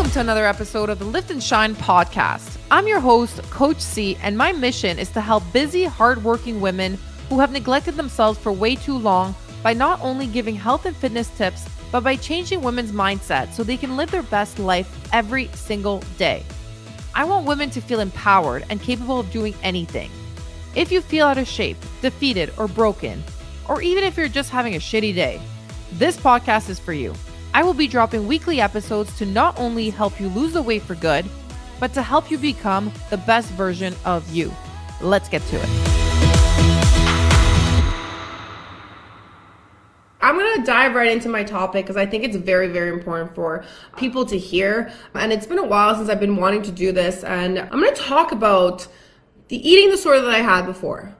Welcome to another episode of the Lift and Shine podcast. I'm your host, Coach C, and my mission is to help busy, hardworking women who have neglected themselves for way too long by not only giving health and fitness tips, but by changing women's mindset so they can live their best life every single day. I want women to feel empowered and capable of doing anything. If you feel out of shape, defeated, or broken, or even if you're just having a shitty day, this podcast is for you. I will be dropping weekly episodes to not only help you lose the weight for good, but to help you become the best version of you. Let's get to it. I'm going to dive right into my topic because I think it's very, very important for people to hear. And it's been a while since I've been wanting to do this. And I'm going to talk about the eating disorder that I had before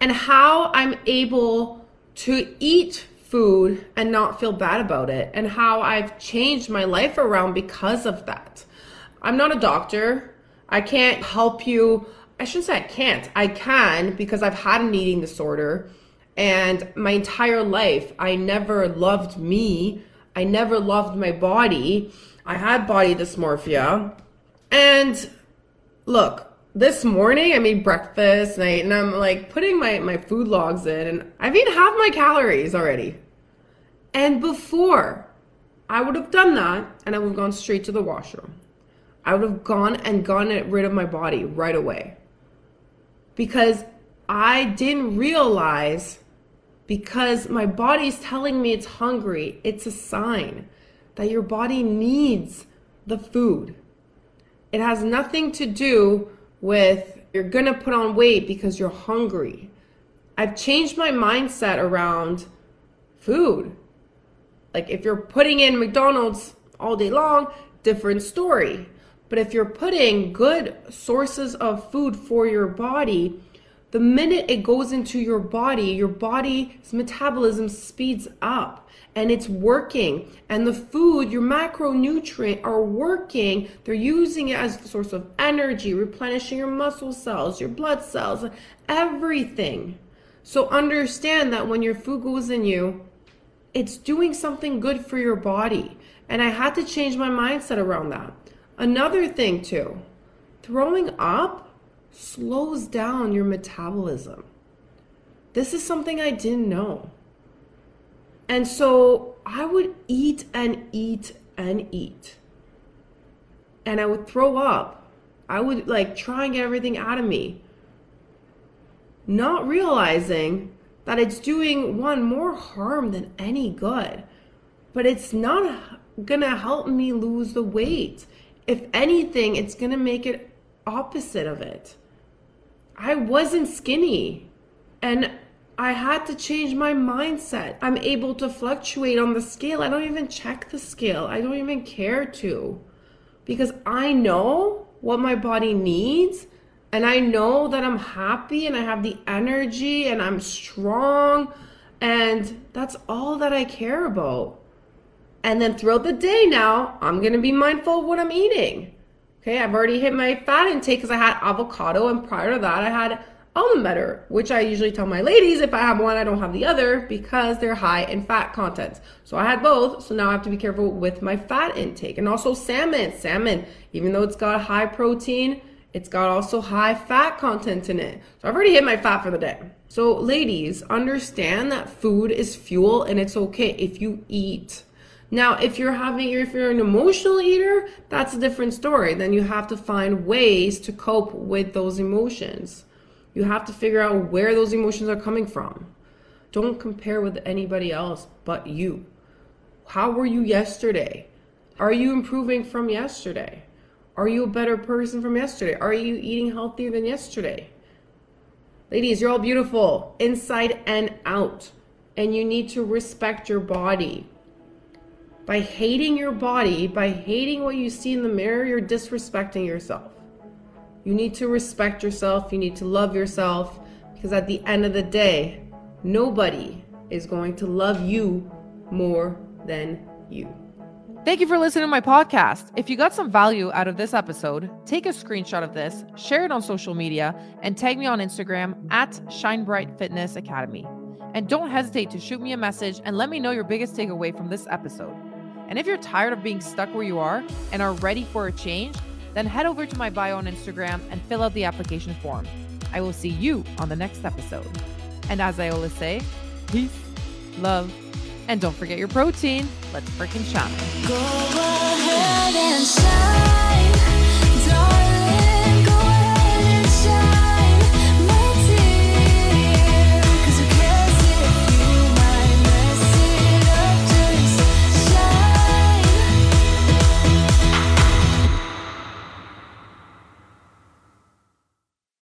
and how I'm able to eat food and not feel bad about it and how I've changed my life around because of that. I'm not a doctor. I can't help you. I shouldn't say I can't. I can because I've had an eating disorder and my entire life I never loved me. I never loved my body. I had body dysmorphia. And look, this morning I made breakfast and, I, and I'm like putting my, my food logs in and I've eaten half my calories already. And before I would have done that and I would have gone straight to the washroom. I would have gone and gotten rid of my body right away. Because I didn't realize because my body's telling me it's hungry, it's a sign that your body needs the food. It has nothing to do with you're gonna put on weight because you're hungry. I've changed my mindset around food. Like if you're putting in McDonald's all day long, different story. But if you're putting good sources of food for your body, the minute it goes into your body, your body's metabolism speeds up and it's working. And the food, your macronutrient, are working. They're using it as a source of energy, replenishing your muscle cells, your blood cells, everything. So understand that when your food goes in you, it's doing something good for your body. And I had to change my mindset around that. Another thing, too, throwing up slows down your metabolism. This is something I didn't know. And so I would eat and eat and eat. And I would throw up. I would like try and get everything out of me. Not realizing that it's doing one more harm than any good. But it's not gonna help me lose the weight. If anything, it's gonna make it opposite of it. I wasn't skinny. And I had to change my mindset. I'm able to fluctuate on the scale. I don't even check the scale. I don't even care to. Because I know what my body needs and I know that I'm happy and I have the energy and I'm strong and that's all that I care about. And then throughout the day now, I'm going to be mindful of what I'm eating. Okay, I've already hit my fat intake because I had avocado, and prior to that, I had almond butter, which I usually tell my ladies if I have one, I don't have the other because they're high in fat content. So I had both, so now I have to be careful with my fat intake. And also salmon. Salmon, even though it's got high protein, it's got also high fat content in it. So I've already hit my fat for the day. So, ladies, understand that food is fuel and it's okay if you eat. Now, if you're having, if you're an emotional eater, that's a different story. Then you have to find ways to cope with those emotions. You have to figure out where those emotions are coming from. Don't compare with anybody else but you. How were you yesterday? Are you improving from yesterday? Are you a better person from yesterday? Are you eating healthier than yesterday? Ladies, you're all beautiful inside and out, and you need to respect your body by hating your body, by hating what you see in the mirror, you're disrespecting yourself. You need to respect yourself, you need to love yourself, because at the end of the day, nobody is going to love you more than you. Thank you for listening to my podcast. If you got some value out of this episode, take a screenshot of this, share it on social media, and tag me on Instagram at Shine Bright Fitness Academy. And don't hesitate to shoot me a message and let me know your biggest takeaway from this episode. And if you're tired of being stuck where you are and are ready for a change, then head over to my bio on Instagram and fill out the application form. I will see you on the next episode. And as I always say, peace, love, and don't forget your protein. Let's freaking shine.